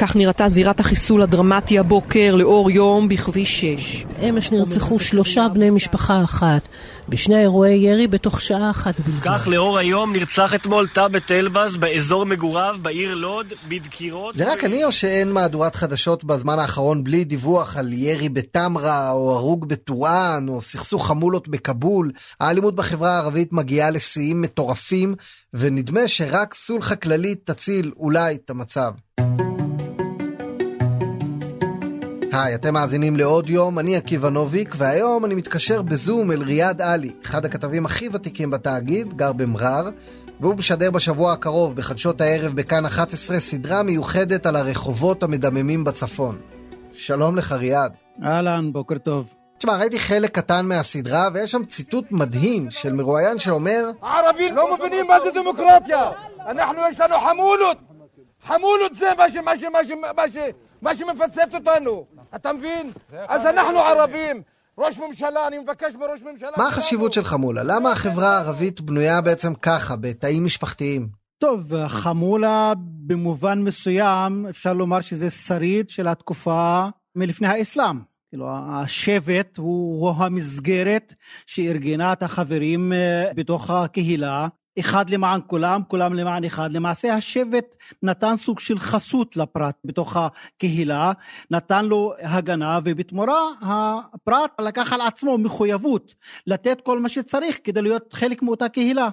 כך נראתה זירת החיסול הדרמטי הבוקר לאור יום בכביש 6. אמש נרצחו שלושה בני משפחה אחת, בשני אירועי ירי בתוך שעה אחת בלבד. כך לאור היום נרצח אתמול טאבט אלבז באזור מגוריו בעיר לוד בדקירות. זה רק אני או שאין מהדורת חדשות בזמן האחרון בלי דיווח על ירי בטמרה או הרוג בטורען או סכסוך חמולות בכבול? האלימות בחברה הערבית מגיעה לשיאים מטורפים ונדמה שרק סולחה כללית תציל אולי את המצב. היי, אתם מאזינים לעוד יום, אני עקיבא נוביק, והיום אני מתקשר בזום אל ריאד עלי, אחד הכתבים הכי ותיקים בתאגיד, גר במרר, והוא משדר בשבוע הקרוב, בחדשות הערב בכאן 11, סדרה מיוחדת על הרחובות המדממים בצפון. שלום לך ריאד. אהלן, בוקר טוב. תשמע, ראיתי חלק קטן מהסדרה, ויש שם ציטוט מדהים של מרואיין שאומר... הערבים לא מבינים מה זה דמוקרטיה! אנחנו, יש לנו חמולות! חמולות זה מה, ש, מה, ש, מה, ש, מה, ש, מה שמפצץ אותנו, אתה מבין? אז אנחנו ערבים. ראש ממשלה, אני מבקש מראש ממשלה... מה החשיבות של חמולה? למה החברה הערבית בנויה בעצם ככה, בתאים משפחתיים? טוב, חמולה במובן מסוים, אפשר לומר שזה שריד של התקופה מלפני האסלאם. כאילו, השבט הוא, הוא המסגרת שארגנה את החברים אה, בתוך הקהילה, אחד למען כולם, כולם למען אחד. למעשה השבט נתן סוג של חסות לפרט בתוך הקהילה, נתן לו הגנה ובתמורה הפרט לקח על עצמו מחויבות לתת כל מה שצריך כדי להיות חלק מאותה קהילה.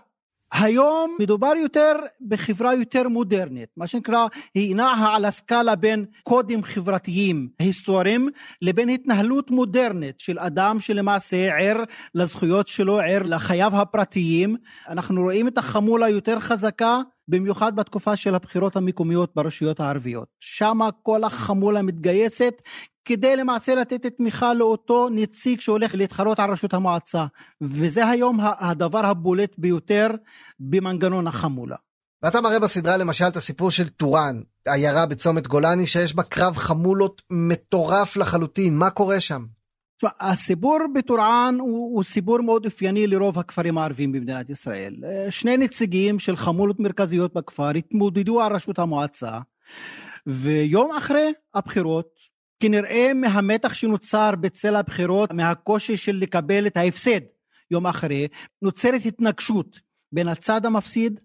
היום מדובר יותר בחברה יותר מודרנית, מה שנקרא, היא נעה על הסקאלה בין קודים חברתיים היסטוריים לבין התנהלות מודרנית של אדם שלמעשה ער לזכויות שלו, ער לחייו הפרטיים. אנחנו רואים את החמולה יותר חזקה במיוחד בתקופה של הבחירות המקומיות ברשויות הערביות. שם כל החמולה מתגייסת כדי למעשה לתת תמיכה לאותו נציג שהולך להתחרות על ראשות המועצה וזה היום הדבר הבולט ביותר במנגנון החמולה. ואתה מראה בסדרה למשל את הסיפור של טורען, עיירה בצומת גולני שיש בה קרב חמולות מטורף לחלוטין, מה קורה שם? הסיפור בטורען הוא, הוא סיפור מאוד אופייני לרוב הכפרים הערביים במדינת ישראל. שני נציגים של חמולות מרכזיות בכפר התמודדו על ראשות המועצה ויום אחרי הבחירות כנראה מהמתח שנוצר בצל הבחירות, מהקושי של לקבל את ההפסד יום אחרי, נוצרת התנגשות בין הצד המפסיד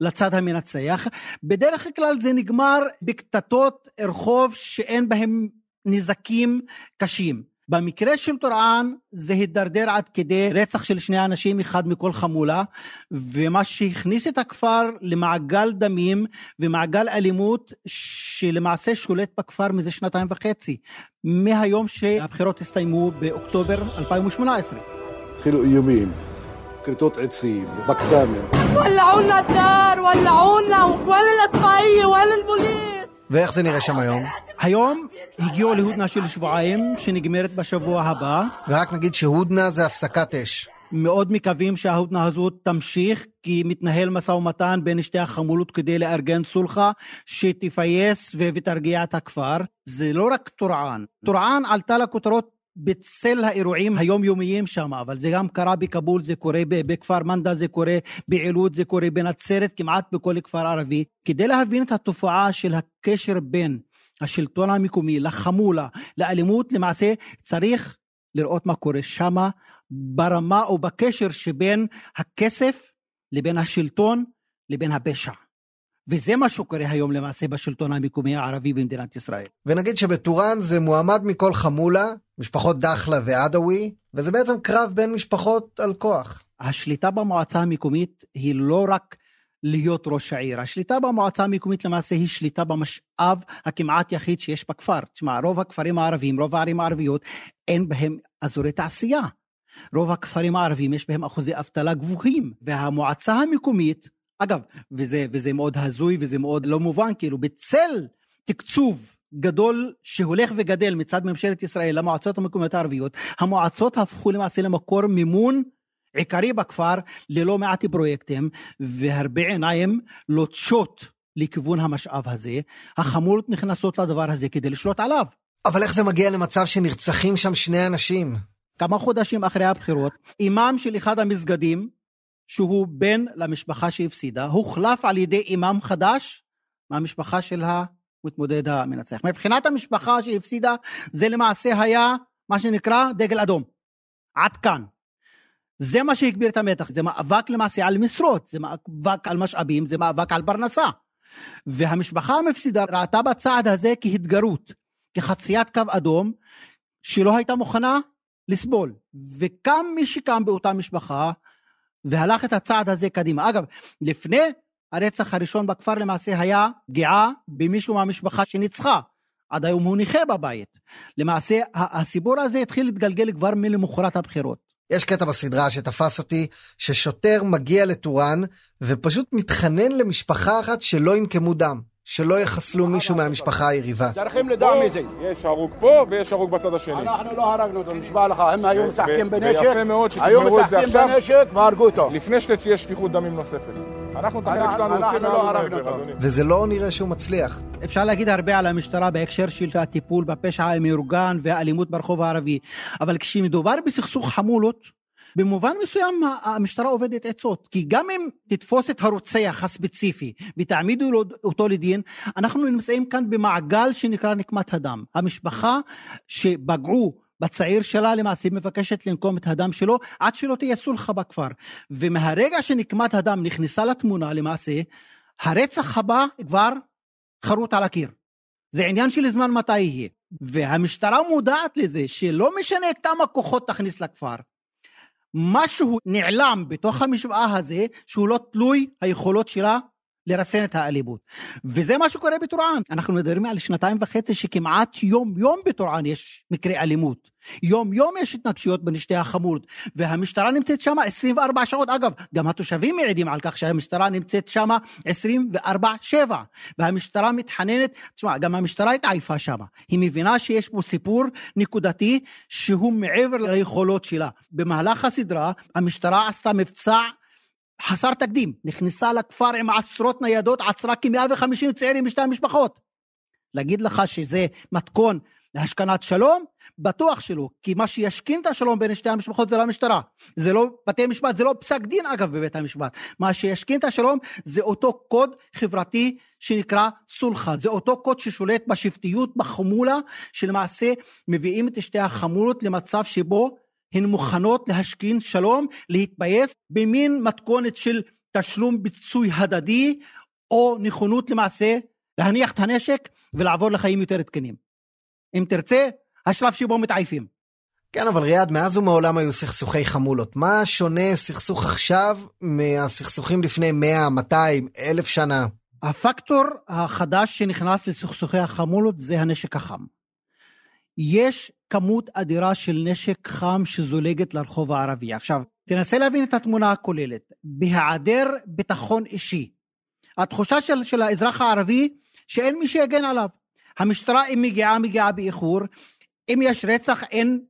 לצד המנצח. בדרך כלל זה נגמר בקטטות רחוב שאין בהם נזקים קשים. במקרה של טורען זה הידרדר עד כדי רצח של שני אנשים, אחד מכל חמולה, ומה שהכניס את הכפר למעגל דמים ומעגל אלימות שלמעשה שולט בכפר מזה שנתיים וחצי, מהיום שהבחירות הסתיימו באוקטובר 2018. התחילו איומים, כריתות עצים, בקת"מים. ולעונה דאר, ולעונה, וואלה לצבאי, וואלה אל ואיך זה נראה שם היום? היום הגיעו להודנה של שבועיים שנגמרת בשבוע הבא. ורק נגיד שהודנה זה הפסקת אש. מאוד מקווים שההודנה הזאת תמשיך כי מתנהל משא ומתן בין שתי החמולות כדי לארגן סולחה שתפייס ותרגיע את הכפר. זה לא רק טורען, טורען עלתה לכותרות בצל האירועים היומיומיים שם, אבל זה גם קרה בכבול, זה קורה בכפר מנדה, זה קורה בעילוד, זה קורה בנצרת, כמעט בכל כפר ערבי. כדי להבין את התופעה של הקשר בין השלטון המקומי לחמולה, לאלימות, למעשה צריך לראות מה קורה שמה ברמה או בקשר שבין הכסף לבין השלטון לבין הפשע. וזה מה שקורה היום למעשה בשלטון המקומי הערבי במדינת ישראל. ונגיד שבטורען זה מועמד מכל חמולה, משפחות דחלה ועדווי, וזה בעצם קרב בין משפחות על כוח. השליטה במועצה המקומית היא לא רק להיות ראש העיר. השליטה במועצה המקומית למעשה היא שליטה במשאב הכמעט יחיד שיש בכפר. תשמע, רוב הכפרים הערביים, רוב הערים הערביות, אין בהם אזורי תעשייה. רוב הכפרים הערביים יש בהם אחוזי אבטלה גבוהים, והמועצה המקומית אגב, וזה, וזה מאוד הזוי וזה מאוד לא מובן, כאילו בצל תקצוב גדול שהולך וגדל מצד ממשלת ישראל למועצות המקומיות הערביות, המועצות הפכו למעשה למקור מימון עיקרי בכפר ללא מעט פרויקטים, והרבה עיניים לוטשות לכיוון המשאב הזה. החמולות נכנסות לדבר הזה כדי לשלוט עליו. אבל איך זה מגיע למצב שנרצחים שם שני אנשים? כמה חודשים אחרי הבחירות, אימאם של אחד המסגדים, שהוא בן למשפחה שהפסידה, הוחלף על ידי אימאם חדש מהמשפחה של המתמודד המנצח. מבחינת המשפחה שהפסידה, זה למעשה היה מה שנקרא דגל אדום. עד כאן. זה מה שהגביר את המתח, זה מאבק למעשה על משרות, זה מאבק על משאבים, זה מאבק על פרנסה. והמשפחה המפסידה ראתה בצעד הזה כהתגרות, כחציית קו אדום, שלא הייתה מוכנה לסבול. וקם מי שקם באותה משפחה, והלך את הצעד הזה קדימה. אגב, לפני הרצח הראשון בכפר למעשה היה פגיעה במישהו מהמשפחה שניצחה. עד היום הוא נכה בבית. למעשה, הסיפור הזה התחיל להתגלגל כבר מלמחרת הבחירות. יש קטע בסדרה שתפס אותי, ששוטר מגיע לטורן ופשוט מתחנן למשפחה אחת שלא ינקמו דם. שלא יחסלו מישהו מהמשפחה היריבה. צריכים לדע מי זה. יש הרוג פה ויש הרוג בצד השני. אנחנו לא הרגנו אותו, נשבע לך, הם היו משחקים בנשק, ויפה מאוד היו שתגמרו את זה משחקים. בנשק והרגו אותו. לפני שתהיה שפיכות דמים נוספת. אנחנו את החלק שלנו עושים לא הרגנו אותו. וזה לא נראה שהוא מצליח. אפשר להגיד הרבה על המשטרה בהקשר של הטיפול בפשע המאורגן והאלימות ברחוב הערבי, אבל כשמדובר בסכסוך חמולות, במובן מסוים המשטרה עובדת עצות, כי גם אם תתפוס את הרוצח הספציפי ותעמידו אותו לדין, אנחנו נמצאים כאן במעגל שנקרא נקמת הדם. המשפחה שפגעו בצעיר שלה למעשה מבקשת לנקום את הדם שלו עד שלא תהיה סולחה בכפר. ומהרגע שנקמת הדם נכנסה לתמונה למעשה, הרצח הבא כבר חרוט על הקיר. זה עניין של זמן מתי יהיה. והמשטרה מודעת לזה שלא משנה כמה כוחות תכניס לכפר, משהו נעלם בתוך המשוואה הזה שהוא לא תלוי היכולות שלה לרסן את האלימות. וזה מה שקורה בטורען. אנחנו מדברים על שנתיים וחצי שכמעט יום יום בטורען יש מקרי אלימות. יום יום יש התנגשויות בין שתי החמולות והמשטרה נמצאת שם 24 שעות אגב גם התושבים מעידים על כך שהמשטרה נמצאת שם 24/7 והמשטרה מתחננת תשמע גם המשטרה התעייפה שם היא מבינה שיש פה סיפור נקודתי שהוא מעבר ליכולות שלה במהלך הסדרה המשטרה עשתה מבצע חסר תקדים נכנסה לכפר עם עשרות ניידות עצרה כ-150 צעירים משתי המשפחות להגיד לך שזה מתכון להשכנת שלום? בטוח שלא, כי מה שישכין את השלום בין שתי המשפחות זה לא המשטרה. זה לא בתי משפט, זה לא פסק דין אגב בבית המשפט. מה שישכין את השלום זה אותו קוד חברתי שנקרא סולחה. זה אותו קוד ששולט בשבטיות, בחמולה, שלמעשה מביאים את שתי החמולות למצב שבו הן מוכנות להשכין שלום, להתבייס במין מתכונת של תשלום פיצוי הדדי, או נכונות למעשה להניח את הנשק ולעבור לחיים יותר תקינים. אם תרצה, השלב שבו מתעייפים. כן, אבל ריאד, מאז ומעולם היו סכסוכי חמולות. מה שונה סכסוך עכשיו מהסכסוכים לפני 100, 200, אלף שנה? הפקטור החדש שנכנס לסכסוכי החמולות זה הנשק החם. יש כמות אדירה של נשק חם שזולגת לרחוב הערבי. עכשיו, תנסה להבין את התמונה הכוללת. בהיעדר ביטחון אישי, התחושה של, של האזרח הערבי שאין מי שיגן עליו. המשטרה אם מגיעה, מגיעה באיחור. אם יש רצח אין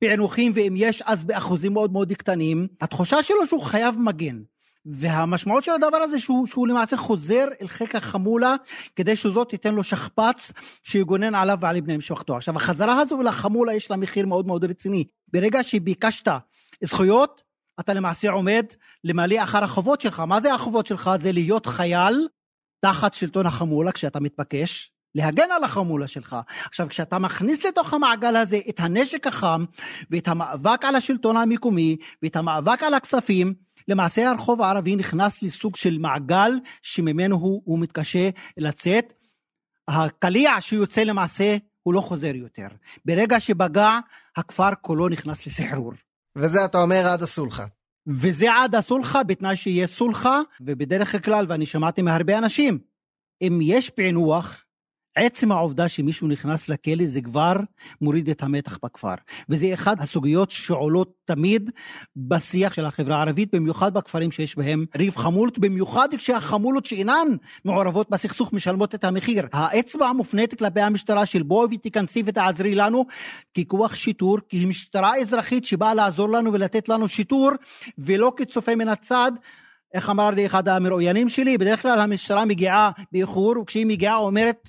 פענוחים ואם יש אז באחוזים מאוד מאוד קטנים. התחושה שלו שהוא חייב מגן. והמשמעות של הדבר הזה שהוא, שהוא למעשה חוזר אל חיק החמולה כדי שזאת תיתן לו שכפ"ץ שיגונן עליו ועל בני משפחתו. עכשיו החזרה הזו לחמולה יש לה מחיר מאוד מאוד רציני. ברגע שביקשת זכויות אתה למעשה עומד למלא אחר החובות שלך. מה זה החובות שלך? זה להיות חייל תחת שלטון החמולה כשאתה מתבקש להגן על החמולה שלך. עכשיו כשאתה מכניס לתוך המעגל הזה את הנשק החם ואת המאבק על השלטון המקומי ואת המאבק על הכספים למעשה הרחוב הערבי נכנס לסוג של מעגל שממנו הוא, הוא מתקשה לצאת. הקליע שיוצא למעשה הוא לא חוזר יותר. ברגע שבגע הכפר כולו נכנס לסחרור. וזה אתה אומר עד הסולחה. וזה עד הסולחה בתנאי שיהיה סולחה ובדרך כלל ואני שמעתי מהרבה אנשים אם יש פענוח עצם העובדה שמישהו נכנס לכלא זה כבר מוריד את המתח בכפר. וזה אחד הסוגיות שעולות תמיד בשיח של החברה הערבית במיוחד בכפרים שיש בהם ריב חמולות במיוחד כשהחמולות שאינן מעורבות בסכסוך משלמות את המחיר. האצבע מופנית כלפי המשטרה של בואי ותיכנסי ותעזרי לנו ככוח שיטור כמשטרה אזרחית שבאה לעזור לנו ולתת לנו שיטור ולא כצופה מן הצד. איך אמר לי אחד המרואיינים שלי? בדרך כלל המשטרה מגיעה באיחור וכשהיא מגיעה אומרת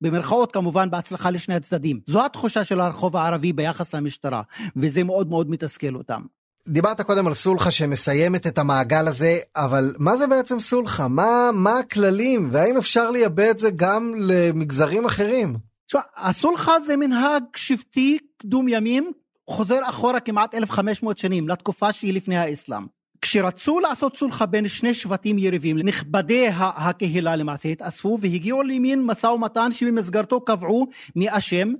במרכאות כמובן בהצלחה לשני הצדדים. זו התחושה של הרחוב הערבי ביחס למשטרה, וזה מאוד מאוד מתסכל אותם. דיברת קודם על סולחה שמסיימת את המעגל הזה, אבל מה זה בעצם סולחה? מה, מה הכללים, והאם אפשר לייבא את זה גם למגזרים אחרים? תשמע, הסולחה זה מנהג שבטי קדום ימים, חוזר אחורה כמעט 1500 שנים, לתקופה שהיא לפני האסלאם. כשרצו לעשות סולחה בין שני שבטים יריבים, נכבדי הקהילה למעשה התאספו והגיעו למין משא ומתן שבמסגרתו קבעו מי אשם,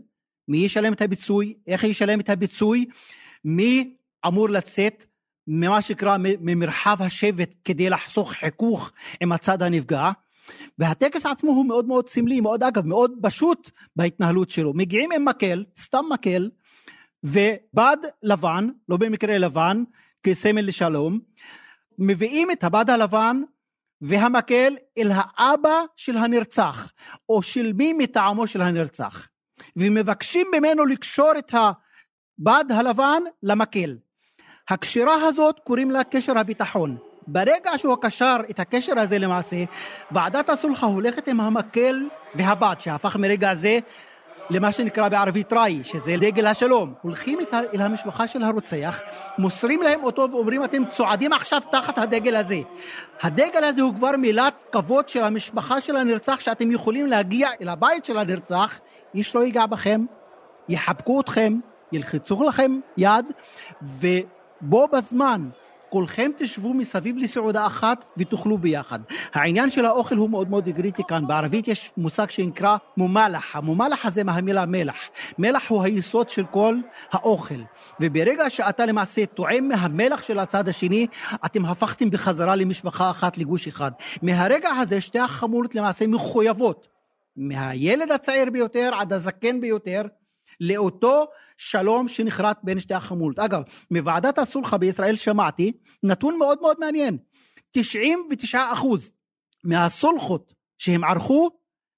מי ישלם את הפיצוי, איך ישלם את הפיצוי, מי אמור לצאת ממה שקרה ממרחב השבט כדי לחסוך חיכוך עם הצד הנפגע. והטקס עצמו הוא מאוד מאוד סמלי, מאוד אגב, מאוד פשוט בהתנהלות שלו. מגיעים עם מקל, סתם מקל, ובד לבן, לא במקרה לבן, כסמל לשלום, מביאים את הבד הלבן והמקל אל האבא של הנרצח, או של מי מטעמו של הנרצח, ומבקשים ממנו לקשור את הבד הלבן למקל. הקשירה הזאת קוראים לה קשר הביטחון. ברגע שהוא קשר את הקשר הזה למעשה, ועדת הסולחה הולכת עם המקל והבד, שהפך מרגע זה למה שנקרא בערבית ראי, שזה דגל השלום. הולכים אל המשפחה של הרוצח, מוסרים להם אותו ואומרים אתם צועדים עכשיו תחת הדגל הזה. הדגל הזה הוא כבר מילת כבוד של המשפחה של הנרצח, שאתם יכולים להגיע אל הבית של הנרצח, איש לא ייגע בכם, יחבקו אתכם, ילחצו לכם יד, ובו בזמן כולכם תשבו מסביב לסעודה אחת ותאכלו ביחד. העניין של האוכל הוא מאוד מאוד קריטי כאן. בערבית יש מושג שנקרא מומלח. המומלח הזה מהמילה מלח. מלח הוא היסוד של כל האוכל. וברגע שאתה למעשה טועם מהמלח של הצד השני, אתם הפכתם בחזרה למשפחה אחת, לגוש אחד. מהרגע הזה שתי החמולות למעשה מחויבות. מהילד הצעיר ביותר עד הזקן ביותר, לאותו שלום שנחרט בין שתי החמולות. אגב, מוועדת הסולחה בישראל שמעתי נתון מאוד מאוד מעניין. 99 אחוז מהסולחות שהם ערכו,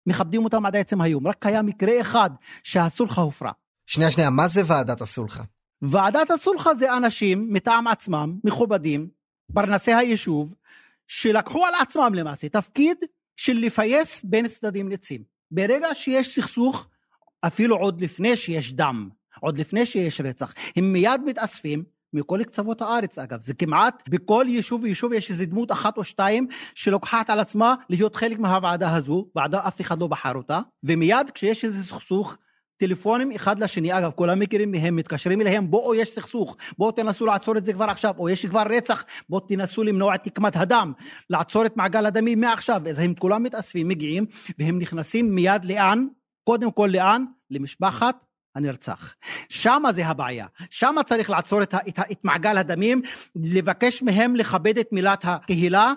מכבדים אותם עד עצם היום. רק היה מקרה אחד שהסולחה הופרה. שנייה, שנייה, מה זה ועדת הסולחה? ועדת הסולחה זה אנשים מטעם עצמם, מכובדים, פרנסי היישוב, שלקחו על עצמם למעשה תפקיד של לפייס בין צדדים נצים. ברגע שיש סכסוך, אפילו עוד לפני שיש דם, עוד לפני שיש רצח, הם מיד מתאספים מכל קצוות הארץ אגב, זה כמעט בכל יישוב ויישוב יש איזה דמות אחת או שתיים שלוקחת על עצמה להיות חלק מהוועדה הזו, ועדה אף אחד לא בחר אותה, ומיד כשיש איזה סכסוך טלפונים אחד לשני, אגב כולם מכירים מהם, מתקשרים אליהם, בואו יש סכסוך, בואו תנסו לעצור את זה כבר עכשיו, או יש כבר רצח, בואו תנסו למנוע את נקמת הדם, לעצור את מעגל הדמים מעכשיו, אז הם כולם מתאספים, מגיעים, והם נכנסים מיד לאן? קודם כל לאן? למשפחת הנרצח. שמה זה הבעיה, שמה צריך לעצור את, את, את מעגל הדמים, לבקש מהם לכבד את מילת הקהילה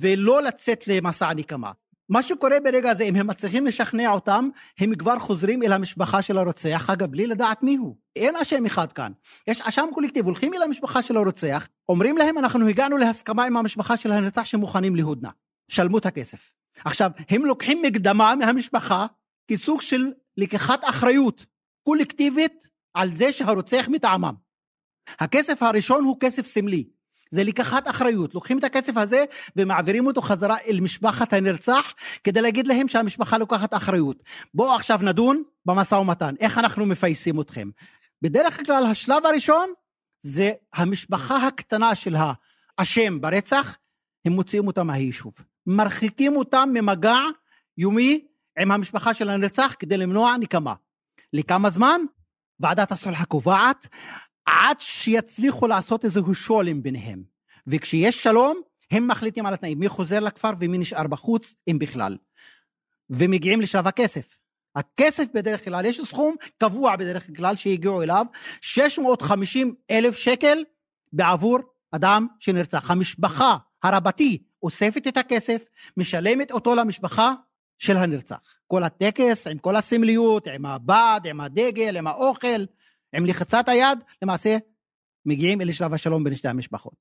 ולא לצאת למסע נקמה. מה שקורה ברגע זה, אם הם מצליחים לשכנע אותם, הם כבר חוזרים אל המשפחה של הרוצח, אגב, בלי לדעת מי הוא. אין אשם אחד כאן. יש אשם קולקטיב, הולכים אל המשפחה של הרוצח, אומרים להם, אנחנו הגענו להסכמה עם המשפחה של הנרצח שמוכנים להודנה. שלמו את הכסף. עכשיו, הם לוקחים מקדמה מהמשפחה כסוג של לקיחת אחריות. קולקטיבית על זה שהרוצח מטעמם. הכסף הראשון הוא כסף סמלי, זה לקחת אחריות, לוקחים את הכסף הזה ומעבירים אותו חזרה אל משפחת הנרצח כדי להגיד להם שהמשפחה לוקחת אחריות. בואו עכשיו נדון במשא ומתן, איך אנחנו מפייסים אתכם. בדרך כלל השלב הראשון זה המשפחה הקטנה של האשם ברצח, הם מוציאים אותם מהיישוב. מרחיקים אותם ממגע יומי עם המשפחה של הנרצח כדי למנוע נקמה. לכמה זמן? ועדת הסולחה קובעת עד שיצליחו לעשות איזשהו שולם ביניהם. וכשיש שלום, הם מחליטים על התנאים, מי חוזר לכפר ומי נשאר בחוץ, אם בכלל. ומגיעים לשלב הכסף. הכסף בדרך כלל, יש סכום קבוע בדרך כלל שהגיעו אליו, 650 אלף שקל בעבור אדם שנרצח. המשפחה הרבתי אוספת את הכסף, משלמת אותו למשפחה, של הנרצח. כל הטקס, עם כל הסמליות, עם הבד, עם הדגל, עם האוכל, עם לחיצת היד, למעשה מגיעים אל שלב השלום בין שתי המשפחות.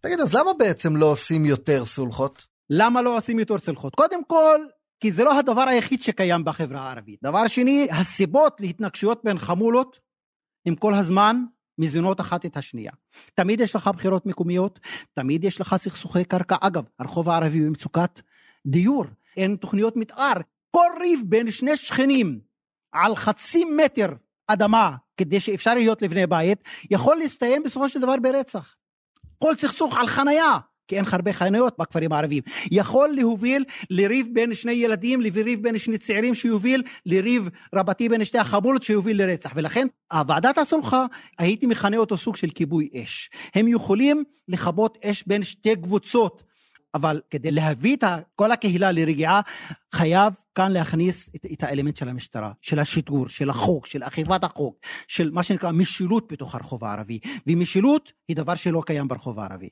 תגיד, אז למה בעצם לא עושים יותר סולחות? למה לא עושים יותר סולחות? קודם כל, כי זה לא הדבר היחיד שקיים בחברה הערבית. דבר שני, הסיבות להתנגשויות בין חמולות הם כל הזמן מזונות אחת את השנייה. תמיד יש לך בחירות מקומיות, תמיד יש לך סכסוכי קרקע. אגב, הרחוב הערבי במצוקת דיור. אין תוכניות מתאר. כל ריב בין שני שכנים על חצי מטר אדמה כדי שאפשר להיות לבני בית, יכול להסתיים בסופו של דבר ברצח. כל סכסוך על חנייה, כי אין הרבה חניות בכפרים הערביים, יכול להוביל לריב בין שני ילדים, לריב בין שני צעירים שיוביל לריב רבתי בין שתי החמולות שיוביל לרצח. ולכן הוועדת הסולחה, הייתי מכנה אותו סוג של כיבוי אש. הם יכולים לכבות אש בין שתי קבוצות. אבל כדי להביא את כל הקהילה לרגיעה, חייב כאן להכניס את, את האלמנט של המשטרה, של השיטור, של החוק, של אכיפת החוק, של מה שנקרא משילות בתוך הרחוב הערבי. ומשילות היא דבר שלא קיים ברחוב הערבי.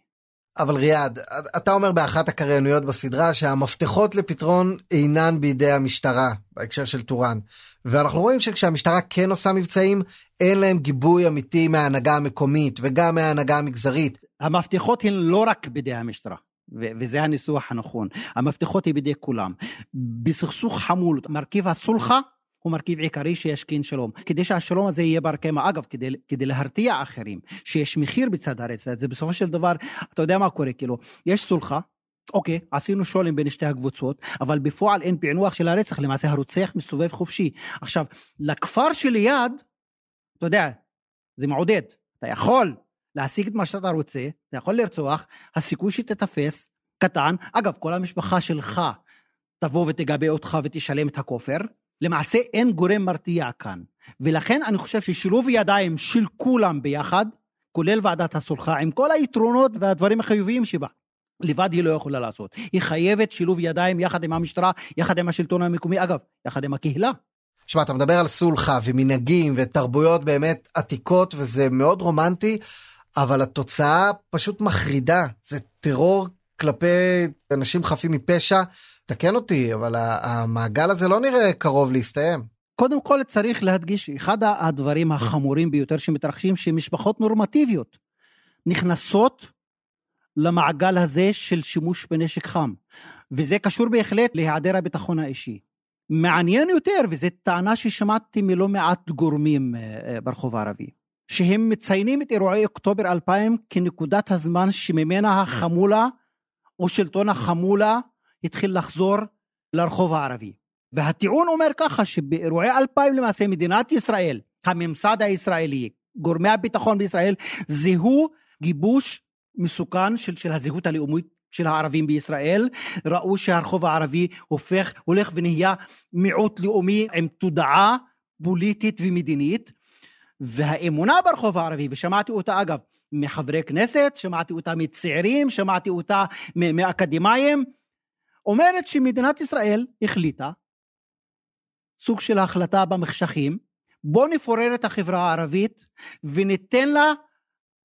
אבל ריאד, אתה אומר באחת הקריינויות בסדרה שהמפתחות לפתרון אינן בידי המשטרה, בהקשר של טורן. ואנחנו רואים שכשהמשטרה כן עושה מבצעים, אין להם גיבוי אמיתי מההנהגה המקומית וגם מההנהגה המגזרית. המפתחות הן לא רק בידי המשטרה. וזה הניסוח הנכון. המפתחות היא בידי כולם. בסכסוך חמול, מרכיב הסולחה הוא מרכיב עיקרי שישכין שלום. כדי שהשלום הזה יהיה בר קיימא, אגב, כדי, כדי להרתיע אחרים, שיש מחיר בצד הרצח, זה בסופו של דבר, אתה יודע מה קורה, כאילו, יש סולחה, אוקיי, עשינו שולם בין שתי הקבוצות, אבל בפועל אין פענוח של הרצח, למעשה הרוצח מסתובב חופשי. עכשיו, לכפר שליד, אתה יודע, זה מעודד, אתה יכול להשיג את מה שאתה רוצה, אתה יכול לרצוח, הסיכוי שתתפס קטן. אגב, כל המשפחה שלך תבוא ותגבה אותך ותשלם את הכופר. למעשה אין גורם מרתיע כאן. ולכן אני חושב ששילוב ידיים של כולם ביחד, כולל ועדת הסולחה, עם כל היתרונות והדברים החיוביים שבה, לבד היא לא יכולה לעשות. היא חייבת שילוב ידיים יחד עם המשטרה, יחד עם השלטון המקומי, אגב, יחד עם הקהילה. שמע, אתה מדבר על סולחה ומנהגים ותרבויות באמת עתיקות, וזה מאוד רומנטי, אבל התוצאה פשוט מחרידה. זה טרור כלפי אנשים חפים מפשע. תקן אותי, אבל המעגל הזה לא נראה קרוב להסתיים. קודם כל צריך להדגיש, אחד הדברים החמורים ביותר שמתרחשים, שמשפחות נורמטיביות נכנסות למעגל הזה של שימוש בנשק חם, וזה קשור בהחלט להיעדר הביטחון האישי. מעניין יותר, וזו טענה ששמעתי מלא מעט גורמים אה, ברחוב הערבי, שהם מציינים את אירועי אוקטובר 2000 כנקודת הזמן שממנה החמולה או שלטון החמולה התחיל לחזור לרחוב הערבי. והטיעון אומר ככה שבאירועי 2000 למעשה מדינת ישראל, הממסד הישראלי, גורמי הביטחון בישראל, זיהו גיבוש מסוכן של, של הזהות הלאומית של הערבים בישראל, ראו שהרחוב הערבי הופך, הולך ונהיה מיעוט לאומי עם תודעה פוליטית ומדינית, והאמונה ברחוב הערבי, ושמעתי אותה אגב מחברי כנסת, שמעתי אותה מצעירים, שמעתי אותה מאקדמאים, אומרת שמדינת ישראל החליטה, סוג של החלטה במחשכים, בוא נפורר את החברה הערבית וניתן לה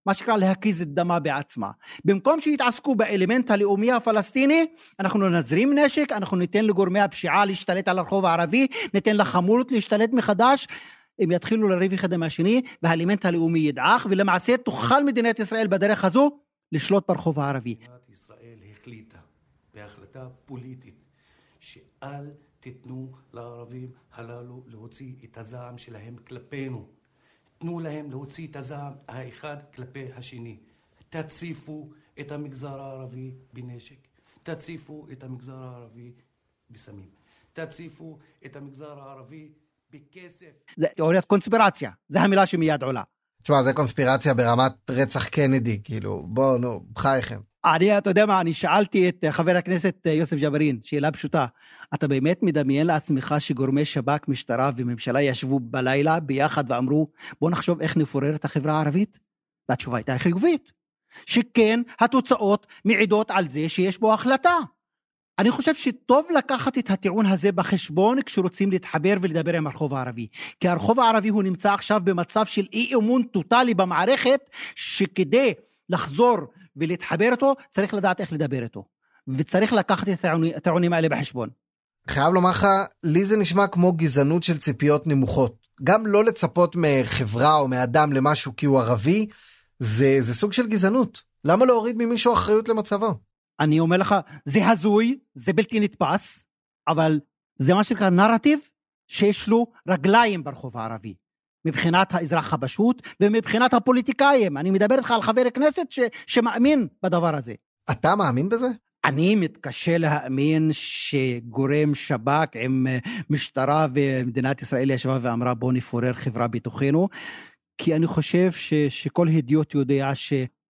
מה שנקרא להקיז את דמה בעצמה. במקום שיתעסקו באלמנט הלאומי הפלסטיני, אנחנו נזרים נשק, אנחנו ניתן לגורמי הפשיעה להשתלט על הרחוב הערבי, ניתן לחמולות להשתלט מחדש, הם יתחילו לריב אחד עם השני, והאלמנט הלאומי ידעך, ולמעשה תוכל מדינת ישראל בדרך הזו לשלוט ברחוב הערבי. מדינת ישראל החליטה בהחלטה פוליטית שאל תיתנו לערבים הללו להוציא את הזעם שלהם כלפינו. תנו להם להוציא את הזעם האחד כלפי השני. תציפו את המגזר הערבי בנשק. תציפו את המגזר הערבי בסמים. תציפו את המגזר הערבי. זה תיאוריית קונספירציה, זה המילה שמיד עולה. תשמע, זה קונספירציה ברמת רצח קנדי, כאילו, בוא, נו, בחייכם. אני, אתה יודע מה, אני שאלתי את חבר הכנסת יוסף ג'בארין, שאלה פשוטה, אתה באמת מדמיין לעצמך שגורמי שב"כ, משטרה וממשלה ישבו בלילה ביחד ואמרו, בוא נחשוב איך נפורר את החברה הערבית? והתשובה הייתה חיובית, שכן התוצאות מעידות על זה שיש בו החלטה. אני חושב שטוב לקחת את הטיעון הזה בחשבון כשרוצים להתחבר ולדבר עם הרחוב הערבי. כי הרחוב הערבי הוא נמצא עכשיו במצב של אי אמון טוטאלי במערכת, שכדי לחזור ולהתחבר איתו, צריך לדעת איך לדבר איתו. וצריך לקחת את הטיעונים האלה בחשבון. חייב לומר לך, לי זה נשמע כמו גזענות של ציפיות נמוכות. גם לא לצפות מחברה או מאדם למשהו כי הוא ערבי, זה, זה סוג של גזענות. למה להוריד ממישהו אחריות למצבו? אני אומר לך, זה הזוי, זה בלתי נתפס, אבל זה מה שנקרא נרטיב שיש לו רגליים ברחוב הערבי. מבחינת האזרח הפשוט ומבחינת הפוליטיקאים. אני מדבר איתך על חבר כנסת ש, שמאמין בדבר הזה. אתה מאמין בזה? אני מתקשה להאמין שגורם שב"כ עם אה, משטרה ומדינת ישראל ישבה ואמרה בוא נפורר חברה בתוכנו, כי אני חושב ש, שכל הדיוט יודע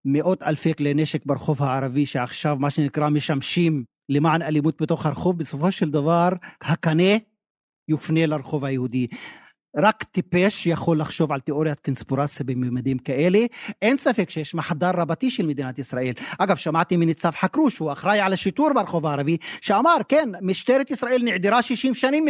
שמאות אלפי כלי נשק ברחוב הערבי שעכשיו מה שנקרא משמשים למען אלימות בתוך הרחוב, בסופו של דבר הקנה יופנה לרחוב היהודי. רק טיפש יכול לחשוב על תיאוריית קונספירציה בממדים כאלה. אין ספק שיש מחדר רבתי של מדינת ישראל. אגב, שמעתי מניצב חכרוש, הוא אחראי על השיטור ברחוב הערבי, שאמר, כן, משטרת ישראל נעדרה 60 שנים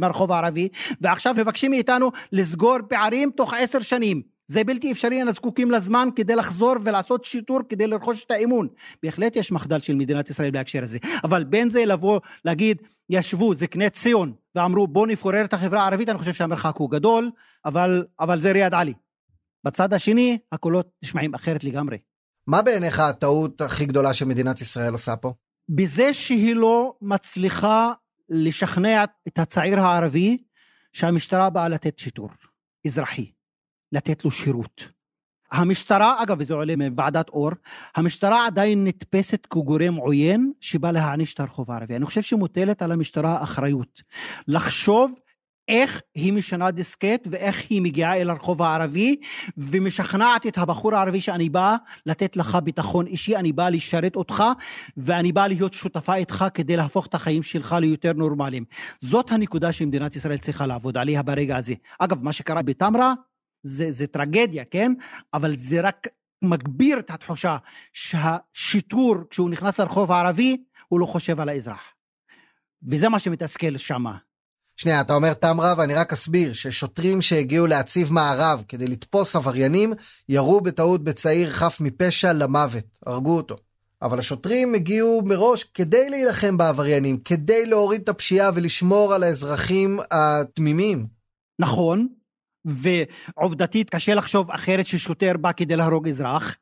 מהרחוב הערבי, ועכשיו מבקשים מאיתנו לסגור פערים תוך עשר שנים. זה בלתי אפשרי, אנחנו זקוקים לזמן כדי לחזור ולעשות שיטור כדי לרכוש את האמון. בהחלט יש מחדל של מדינת ישראל בהקשר הזה. אבל בין זה לבוא, להגיד, ישבו זקני ציון ואמרו בוא נפורר את החברה הערבית, אני חושב שהמרחק הוא גדול, אבל, אבל זה ריאד עלי. בצד השני, הקולות נשמעים אחרת לגמרי. מה בעיניך הטעות הכי גדולה שמדינת ישראל עושה פה? בזה שהיא לא מצליחה לשכנע את הצעיר הערבי שהמשטרה באה לתת שיטור אזרחי. לתת לו שירות. המשטרה, אגב, וזה עולה מוועדת אור, המשטרה עדיין נתפסת כגורם עוין שבא להעניש את הרחוב הערבי. אני חושב שמוטלת על המשטרה אחריות. לחשוב איך היא משנה דיסקט ואיך היא מגיעה אל הרחוב הערבי ומשכנעת את הבחור הערבי שאני בא לתת לך ביטחון אישי, אני בא לשרת אותך ואני בא להיות שותפה איתך כדי להפוך את החיים שלך ליותר נורמליים. זאת הנקודה שמדינת ישראל צריכה לעבוד עליה ברגע הזה. אגב, מה שקרה בתמרה זה, זה טרגדיה, כן? אבל זה רק מגביר את התחושה שהשיטור, כשהוא נכנס לרחוב הערבי, הוא לא חושב על האזרח. וזה מה שמתסכל שמה. שנייה, אתה אומר תמרה, ואני רק אסביר ששוטרים שהגיעו להציב מערב כדי לתפוס עבריינים, ירו בטעות בצעיר חף מפשע למוות, הרגו אותו. אבל השוטרים הגיעו מראש כדי להילחם בעבריינים, כדי להוריד את הפשיעה ולשמור על האזרחים התמימים. נכון, ועובדתית קשה לחשוב אחרת ששוטר בא כדי להרוג אזרח.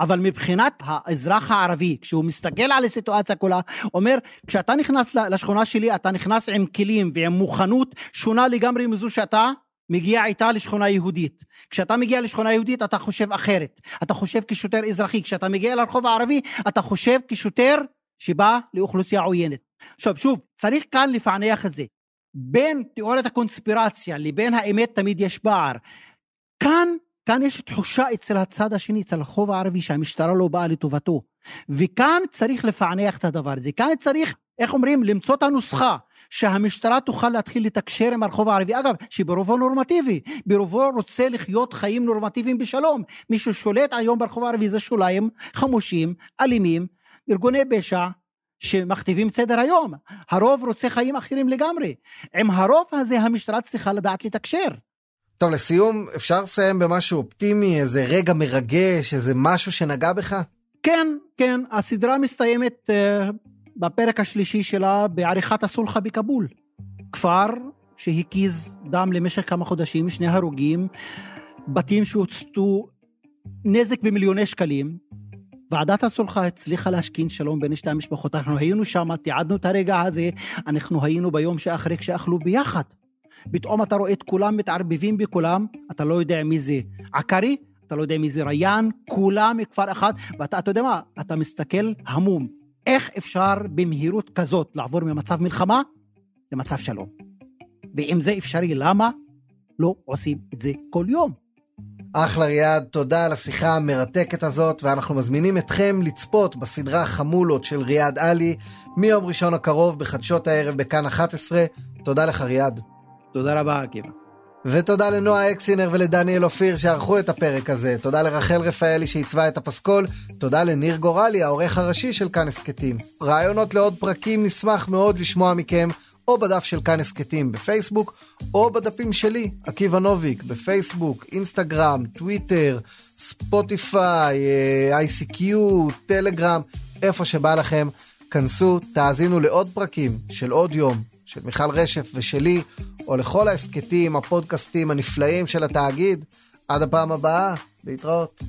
אבל מבחינת האזרח הערבי, כשהוא מסתכל על הסיטואציה כולה, אומר, כשאתה נכנס לשכונה שלי, אתה נכנס עם כלים ועם מוכנות שונה לגמרי מזו שאתה מגיע איתה לשכונה יהודית. כשאתה מגיע לשכונה יהודית אתה חושב אחרת. אתה חושב כשוטר אזרחי. כשאתה מגיע לרחוב הערבי אתה חושב כשוטר שבא לאוכלוסייה עוינת. עכשיו שוב, צריך כאן לפענח את זה. בין תיאוריית הקונספירציה לבין האמת תמיד יש פער. כאן, כאן יש תחושה אצל הצד השני, אצל הרחוב הערבי, שהמשטרה לא באה לטובתו. וכאן צריך לפענח את הדבר הזה. כאן צריך, איך אומרים, למצוא את הנוסחה. שהמשטרה תוכל להתחיל לתקשר עם הרחוב הערבי, אגב, שברובו נורמטיבי, ברובו רוצה לחיות חיים נורמטיביים בשלום. מי ששולט היום ברחוב הערבי זה שוליים חמושים, אלימים, ארגוני פשע, שמכתיבים סדר היום. הרוב רוצה חיים אחרים לגמרי. עם הרוב הזה המשטרה צריכה לדעת לתקשר. טוב, לסיום, אפשר לסיים במשהו אופטימי, איזה רגע מרגש, איזה משהו שנגע בך? כן, כן, הסדרה מסתיימת uh, בפרק השלישי שלה בעריכת הסולחה בכבול. כפר שהקיז דם למשך כמה חודשים, שני הרוגים, בתים שהוצתו, נזק במיליוני שקלים, ועדת הסולחה הצליחה להשכין שלום בין שתי המשפחות, אנחנו היינו שם, תיעדנו את הרגע הזה, אנחנו היינו ביום שאחרי כשאכלו ביחד. פתאום אתה רואה את כולם מתערבבים בכולם, אתה לא יודע מי זה עקרי, אתה לא יודע מי זה ריאן, כולם מכפר אחד, ואתה אתה יודע מה, אתה מסתכל המום. איך אפשר במהירות כזאת לעבור ממצב מלחמה למצב שלום? ואם זה אפשרי, למה לא עושים את זה כל יום? אחלה ריאד, תודה על השיחה המרתקת הזאת, ואנחנו מזמינים אתכם לצפות בסדרה חמולות של ריאד עלי, מיום ראשון הקרוב בחדשות הערב בכאן 11. תודה לך ריאד. תודה רבה, עקיבא. ותודה לנועה אקסינר ולדניאל אופיר שערכו את הפרק הזה. תודה לרחל רפאלי שעיצבה את הפסקול. תודה לניר גורלי, העורך הראשי של כאן הסכתים. רעיונות לעוד פרקים נשמח מאוד לשמוע מכם. או בדף של כאן הסכתים בפייסבוק, או בדפים שלי, עקיבא נוביק, בפייסבוק, אינסטגרם, טוויטר, ספוטיפיי, איי-סי-קיו, טלגרם, איפה שבא לכם, כנסו, תאזינו לעוד פרקים של עוד יום, של מיכל רשף ושלי, או לכל ההסכתים, הפודקאסטים הנפלאים של התאגיד. עד הפעם הבאה, להתראות.